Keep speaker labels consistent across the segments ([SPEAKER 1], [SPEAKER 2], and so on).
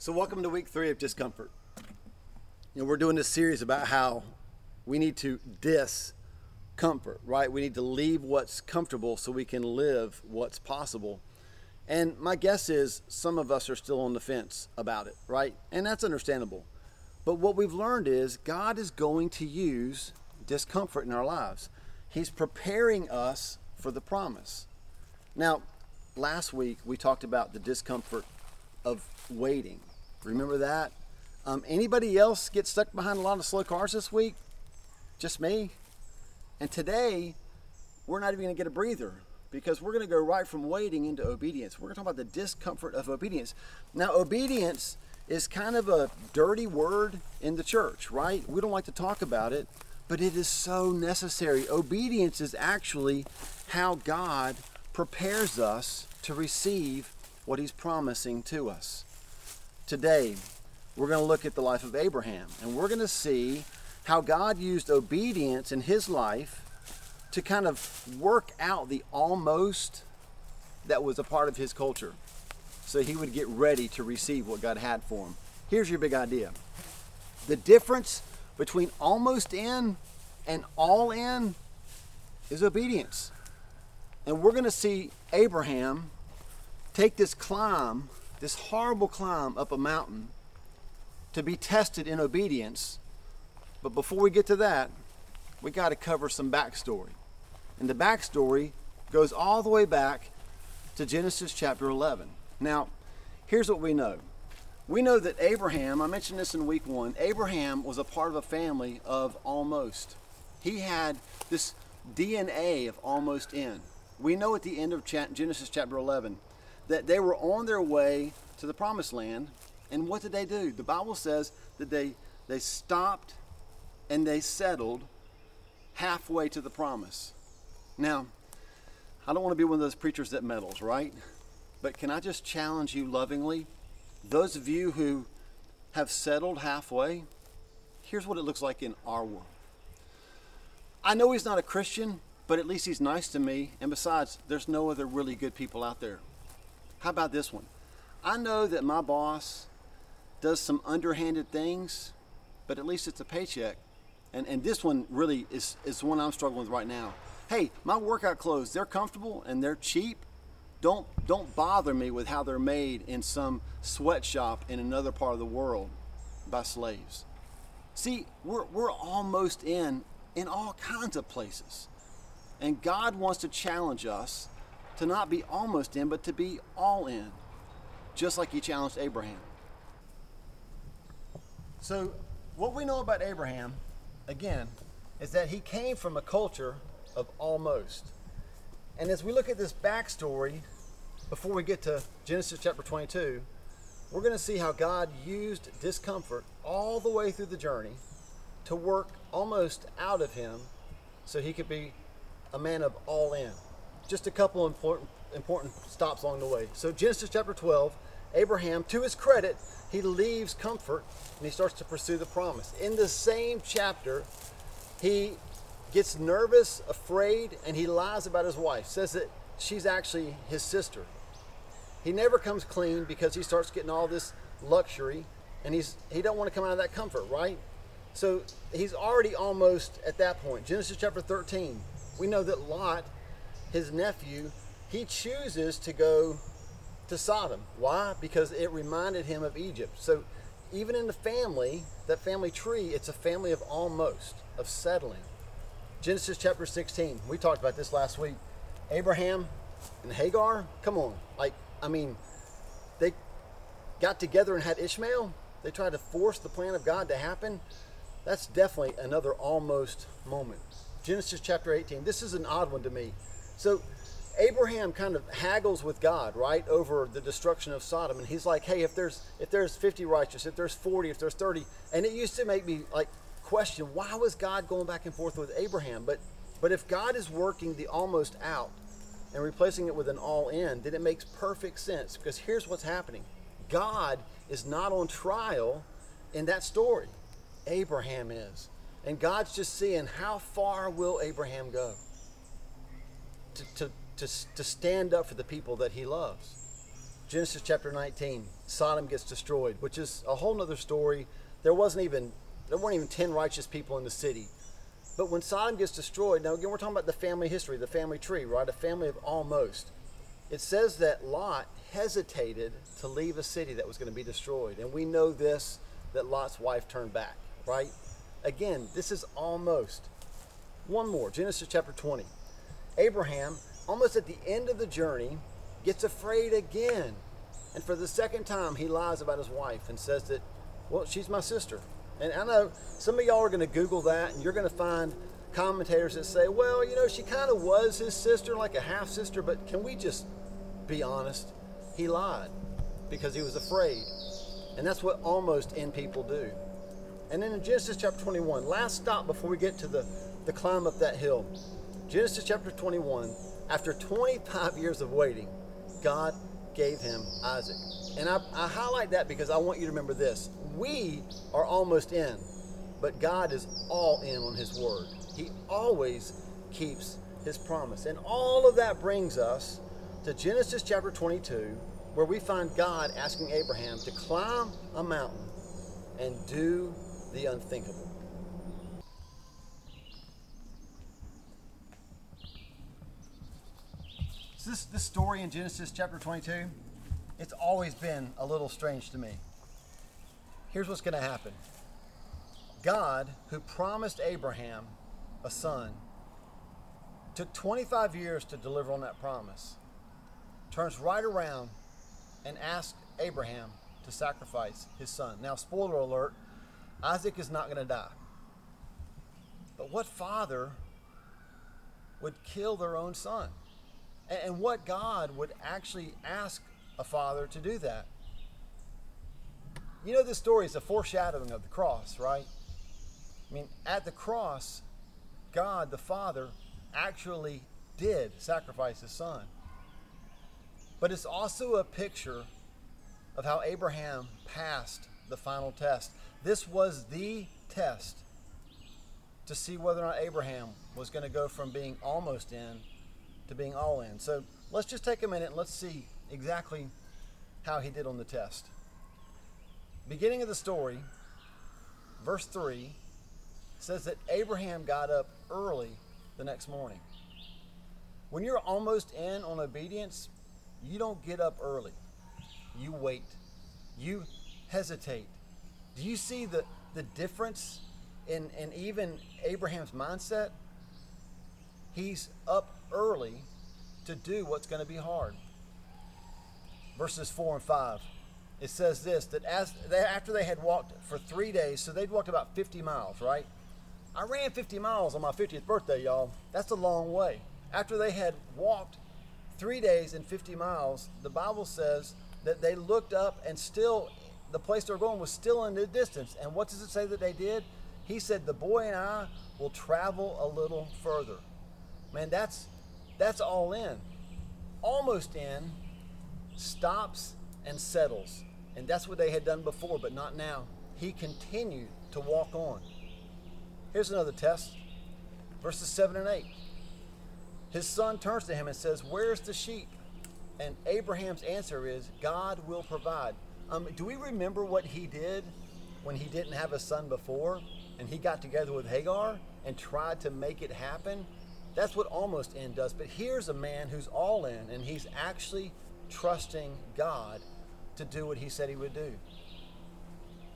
[SPEAKER 1] So, welcome to week three of Discomfort. You know, we're doing this series about how we need to discomfort, right? We need to leave what's comfortable so we can live what's possible. And my guess is some of us are still on the fence about it, right? And that's understandable. But what we've learned is God is going to use discomfort in our lives. He's preparing us for the promise. Now, last week we talked about the discomfort of waiting. Remember that? Um, anybody else get stuck behind a lot of slow cars this week? Just me. And today, we're not even going to get a breather because we're going to go right from waiting into obedience. We're going to talk about the discomfort of obedience. Now, obedience is kind of a dirty word in the church, right? We don't like to talk about it, but it is so necessary. Obedience is actually how God prepares us to receive what He's promising to us. Today, we're going to look at the life of Abraham, and we're going to see how God used obedience in his life to kind of work out the almost that was a part of his culture so he would get ready to receive what God had for him. Here's your big idea the difference between almost in and all in is obedience. And we're going to see Abraham take this climb, this horrible climb up a mountain to be tested in obedience. But before we get to that, we got to cover some backstory. And the backstory goes all the way back to Genesis chapter 11. Now, here's what we know. We know that Abraham, I mentioned this in week one, Abraham was a part of a family of almost. He had this DNA of almost in. We know at the end of Genesis chapter 11 that they were on their way to the promised land. And what did they do? The Bible says that they, they stopped and they settled halfway to the promise. Now, I don't want to be one of those preachers that meddles, right? But can I just challenge you lovingly? Those of you who have settled halfway, here's what it looks like in our world. I know he's not a Christian, but at least he's nice to me. And besides, there's no other really good people out there. How about this one? I know that my boss does some underhanded things, but at least it's a paycheck. And, and this one really is, is one I'm struggling with right now. Hey, my workout clothes, they're comfortable and they're cheap. Don't, don't bother me with how they're made in some sweatshop in another part of the world by slaves. See, we're, we're almost in in all kinds of places. And God wants to challenge us to not be almost in, but to be all in, just like He challenged Abraham. So, what we know about Abraham, again, is that he came from a culture of almost. And as we look at this backstory, before we get to Genesis chapter 22, we're going to see how God used discomfort all the way through the journey to work almost out of him so he could be a man of all in. Just a couple important important stops along the way. So Genesis chapter 12, Abraham, to his credit, he leaves comfort and he starts to pursue the promise. In the same chapter, he gets nervous, afraid, and he lies about his wife, says that she's actually his sister. He never comes clean because he starts getting all this luxury and he's he don't want to come out of that comfort, right? So he's already almost at that point. Genesis chapter 13. We know that Lot, his nephew, he chooses to go to Sodom. Why? Because it reminded him of Egypt. So even in the family, that family tree, it's a family of almost, of settling. Genesis chapter 16. We talked about this last week. Abraham and Hagar, come on. Like, I mean, they got together and had Ishmael. They tried to force the plan of God to happen. That's definitely another almost moment. Genesis chapter 18. This is an odd one to me. So Abraham kind of haggles with God, right, over the destruction of Sodom, and he's like, "Hey, if there's if there's 50 righteous, if there's 40, if there's 30," and it used to make me like question why was God going back and forth with Abraham? But but if God is working the almost out and replacing it with an all in, then it makes perfect sense because here's what's happening: God is not on trial in that story. Abraham is, and God's just seeing how far will Abraham go. To, to, to, stand up for the people that he loves. Genesis chapter 19, Sodom gets destroyed, which is a whole nother story. There wasn't even there weren't even 10 righteous people in the city. But when Sodom gets destroyed, now again we're talking about the family history, the family tree, right? A family of almost. It says that Lot hesitated to leave a city that was going to be destroyed. And we know this that Lot's wife turned back, right? Again, this is almost. One more, Genesis chapter 20. Abraham, almost at the end of the journey, gets afraid again. And for the second time, he lies about his wife and says that, well, she's my sister. And I know some of y'all are going to Google that and you're going to find commentators that say, well, you know, she kind of was his sister, like a half sister, but can we just be honest? He lied because he was afraid. And that's what almost end people do. And then in Genesis chapter 21, last stop before we get to the, the climb up that hill, Genesis chapter 21, after 25 years of waiting, God gave him Isaac. And I, I highlight that because I want you to remember this. We are almost in, but God is all in on his word. He always keeps his promise. And all of that brings us to Genesis chapter 22, where we find God asking Abraham to climb a mountain and do the unthinkable. So this, this story in Genesis chapter 22, it's always been a little strange to me. Here's what's going to happen. God, who promised Abraham a son, took 25 years to deliver on that promise, turns right around and asks Abraham to sacrifice his son. Now, spoiler alert, Isaac is not going to die. But what father would kill their own son? And what God would actually ask a father to do that? You know, this story is a foreshadowing of the cross, right? I mean, at the cross, God the Father actually did sacrifice his son. But it's also a picture of how Abraham passed the final test. This was the test to see whether or not Abraham was going to go from being almost in to being all in. So let's just take a minute and let's see exactly how he did on the test. Beginning of the story, verse 3 says that Abraham got up early the next morning. When you're almost in on obedience, you don't get up early. You wait. You hesitate. Do you see the, the difference in, in even Abraham's mindset? He's up early to do what's going to be hard. Verses 4 and 5. It says this that as they, after they had walked for three days, so they'd walked about 50 miles, right? I ran 50 miles on my 50th birthday, y'all. That's a long way. After they had walked three days and 50 miles, the Bible says that they looked up and still, the place they were going was still in the distance. And what does it say that they did? He said, The boy and I will travel a little further. Man, that's that's all in. Almost in, stops and settles. And that's what they had done before, but not now. He continued to walk on. Here's another test. Verses 7 and 8. His son turns to him and says, Where's the sheep? And Abraham's answer is, God will provide. Um, do we remember what he did when he didn't have a son before and he got together with Hagar and tried to make it happen? That's what almost in does. But here's a man who's all in and he's actually trusting God to do what he said he would do.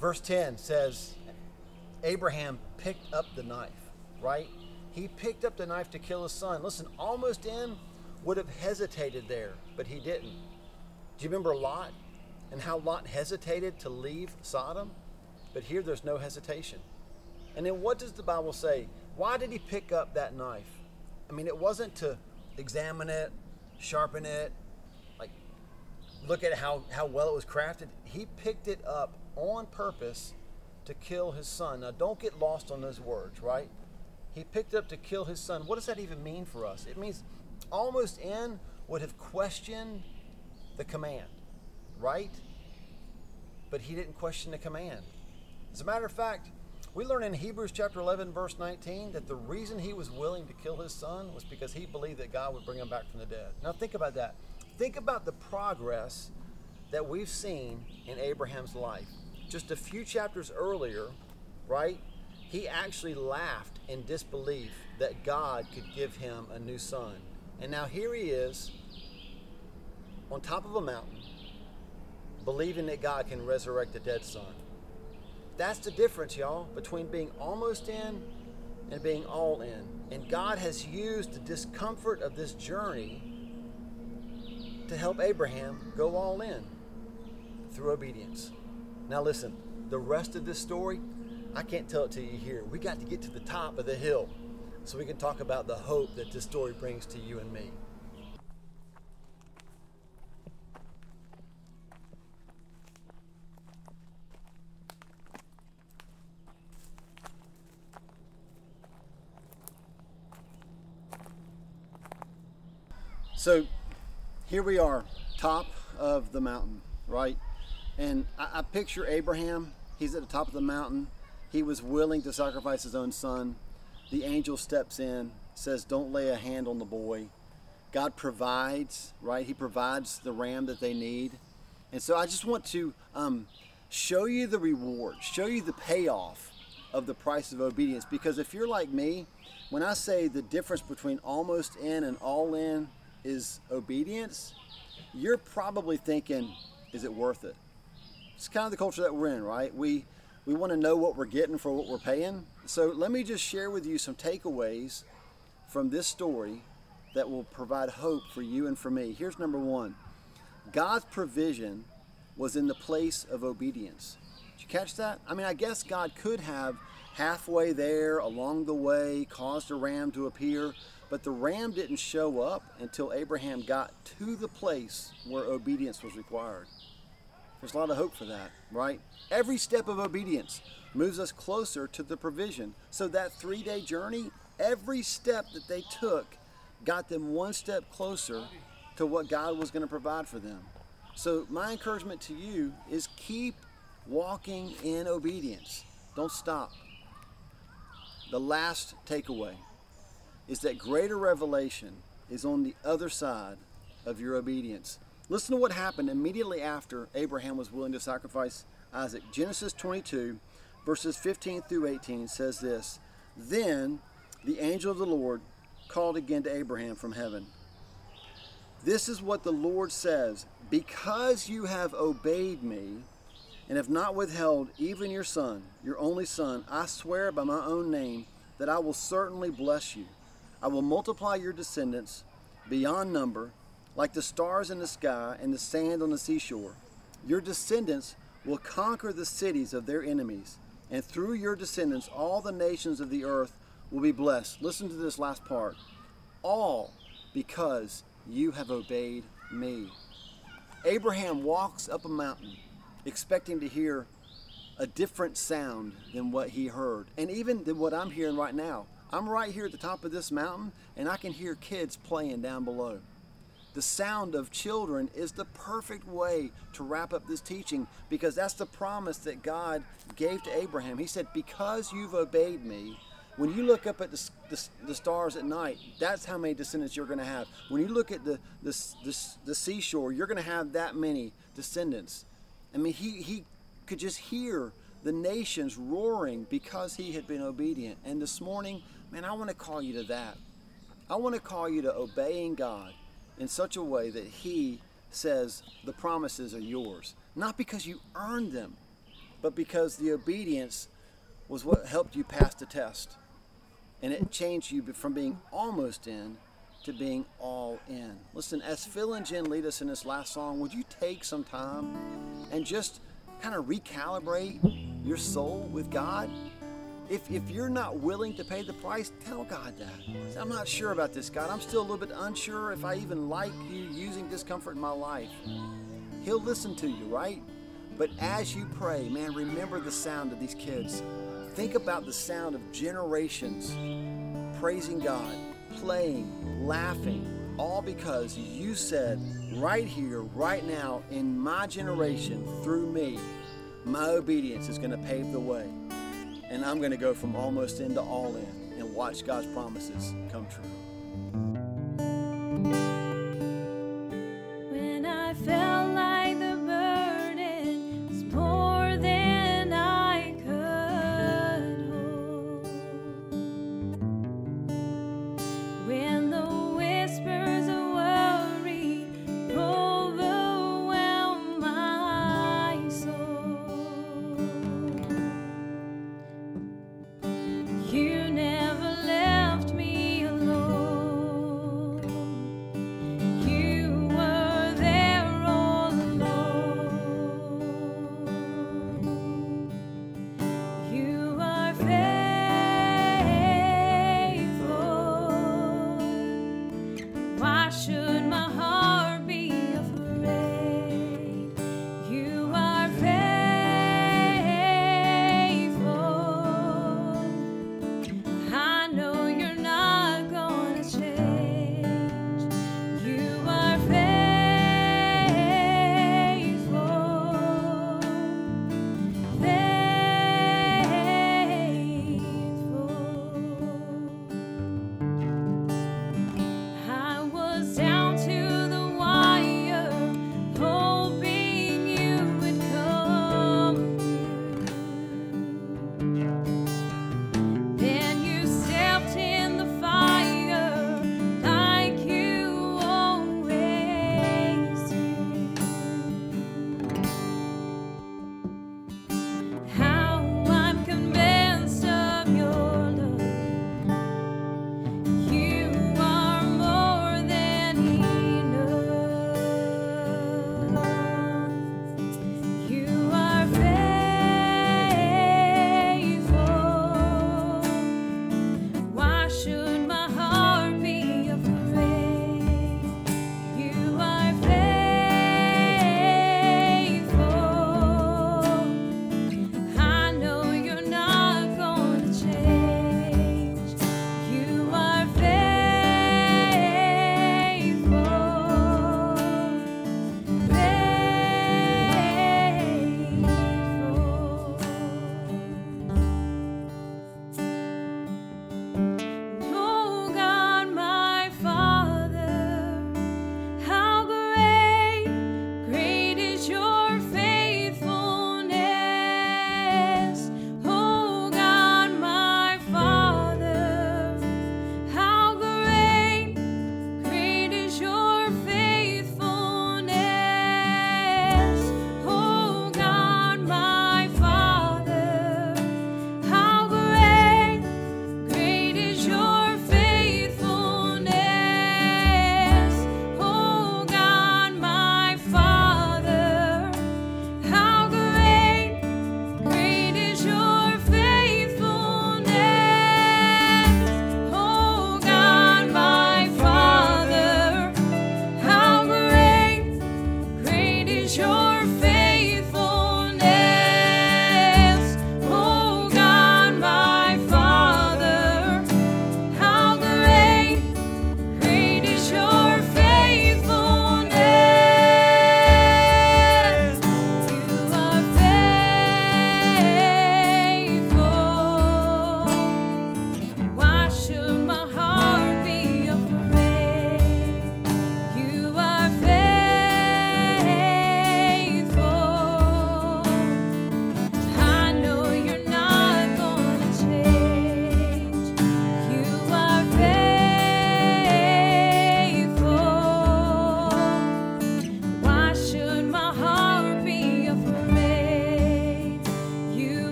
[SPEAKER 1] Verse 10 says, Abraham picked up the knife, right? He picked up the knife to kill his son. Listen, almost in would have hesitated there, but he didn't. Do you remember Lot and how Lot hesitated to leave Sodom? But here there's no hesitation. And then what does the Bible say? Why did he pick up that knife? I mean, it wasn't to examine it, sharpen it, like look at how, how well it was crafted. He picked it up on purpose to kill his son. Now, don't get lost on those words, right? He picked up to kill his son. What does that even mean for us? It means almost in would have questioned the command, right? But he didn't question the command. As a matter of fact, we learn in Hebrews chapter 11, verse 19, that the reason he was willing to kill his son was because he believed that God would bring him back from the dead. Now, think about that. Think about the progress that we've seen in Abraham's life. Just a few chapters earlier, right? He actually laughed in disbelief that God could give him a new son. And now here he is on top of a mountain, believing that God can resurrect a dead son. That's the difference, y'all, between being almost in and being all in. And God has used the discomfort of this journey to help Abraham go all in through obedience. Now, listen, the rest of this story, I can't tell it to you here. We got to get to the top of the hill so we can talk about the hope that this story brings to you and me. So here we are, top of the mountain, right? And I, I, picture Abraham, he's at the top of the mountain. He was willing to sacrifice his own son. The angel steps in, says, Don't lay a hand on the boy. God provides, right? He provides the ram that they need. And so I just want to um, show you the reward, show you the payoff of the price of obedience. Because if you're like me, when I say the difference between almost in and all in, is obedience, you're probably thinking, is it worth it? It's kind of the culture that we're in, right? We we want to know what we're getting for what we're paying. So let me just share with you some takeaways from this story that will provide hope for you and for me. Here's number one God's provision was in the place of obedience. Did you catch that? I mean, I guess God could have halfway there, along the way, caused a ram to appear, but the ram didn't show up until Abraham got to the place where obedience was required. There's a lot of hope for that, right? Every step of obedience moves us closer to the provision. So that three day journey, every step that they took got them one step closer to what God was going to provide for them. So my encouragement to you is keep walking in obedience. Don't stop. The last takeaway is that greater revelation is on the other side of your obedience. Listen to what happened immediately after Abraham was willing to sacrifice Isaac. Genesis 22, verses 15 through 18 says this Then the angel of the Lord called again to Abraham from heaven. This is what the Lord says Because you have obeyed me and have not withheld even your son, your only son, I swear by my own name that I will certainly bless you. I will multiply your descendants beyond number, like the stars in the sky and the sand on the seashore. Your descendants will conquer the cities of their enemies, and through your descendants, all the nations of the earth will be blessed. Listen to this last part. All because you have obeyed me. Abraham walks up a mountain expecting to hear a different sound than what he heard, and even than what I'm hearing right now. I'm right here at the top of this mountain and I can hear kids playing down below. The sound of children is the perfect way to wrap up this teaching because that's the promise that God gave to Abraham. He said, Because you've obeyed me, when you look up at the, the, the stars at night, that's how many descendants you're going to have. When you look at the, the, the, the seashore, you're going to have that many descendants. I mean, he, he could just hear the nations roaring because he had been obedient. And this morning, man, I want to call you to that. I want to call you to obeying God in such a way that He says the promises are yours. Not because you earned them, but because the obedience was what helped you pass the test. And it changed you from being almost in to being all in. Listen, as Phil and Jen lead us in this last song, would you take some time and just kind of recalibrate your soul with God? If, if you're not willing to pay the price, tell God that. I'm not sure about this, God. I'm still a little bit unsure if I even like you using discomfort in my life. He'll listen to you, right? But as you pray, man, remember the sound of these kids. Think about the sound of generations praising God, playing, laughing, all because you said, right here, right now, in my generation, through me, my obedience is going to pave the way and I'm going to go from almost into all in and watch God's promises come true.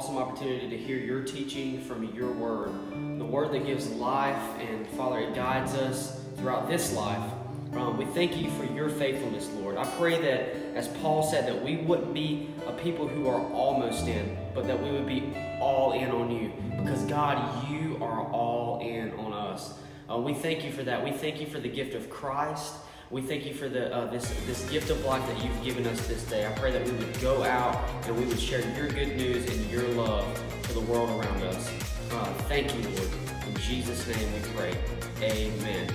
[SPEAKER 2] Awesome opportunity to hear your teaching from your word, the word that gives life, and Father, it guides us throughout this life. Um, we thank you for your faithfulness, Lord. I pray that, as Paul said, that we wouldn't be a people who are almost in, but that we would be all in on you. Because, God, you are all in on us. Uh, we thank you for that. We thank you for the gift of Christ. We thank you for the, uh, this, this gift of life that you've given us this day. I pray that we would go out and we would share your good news and your love to the world around us. Uh, thank you, Lord. In Jesus' name we pray. Amen.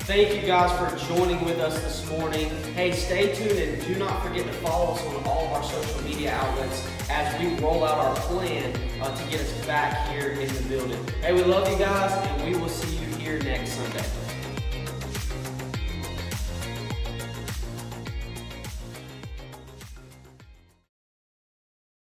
[SPEAKER 2] Thank you guys for joining with us this morning. Hey, stay tuned and do not forget to follow us on all of our social media outlets as we roll out our plan uh, to get us back here in the building. Hey, we love you guys, and we will see you here next Sunday.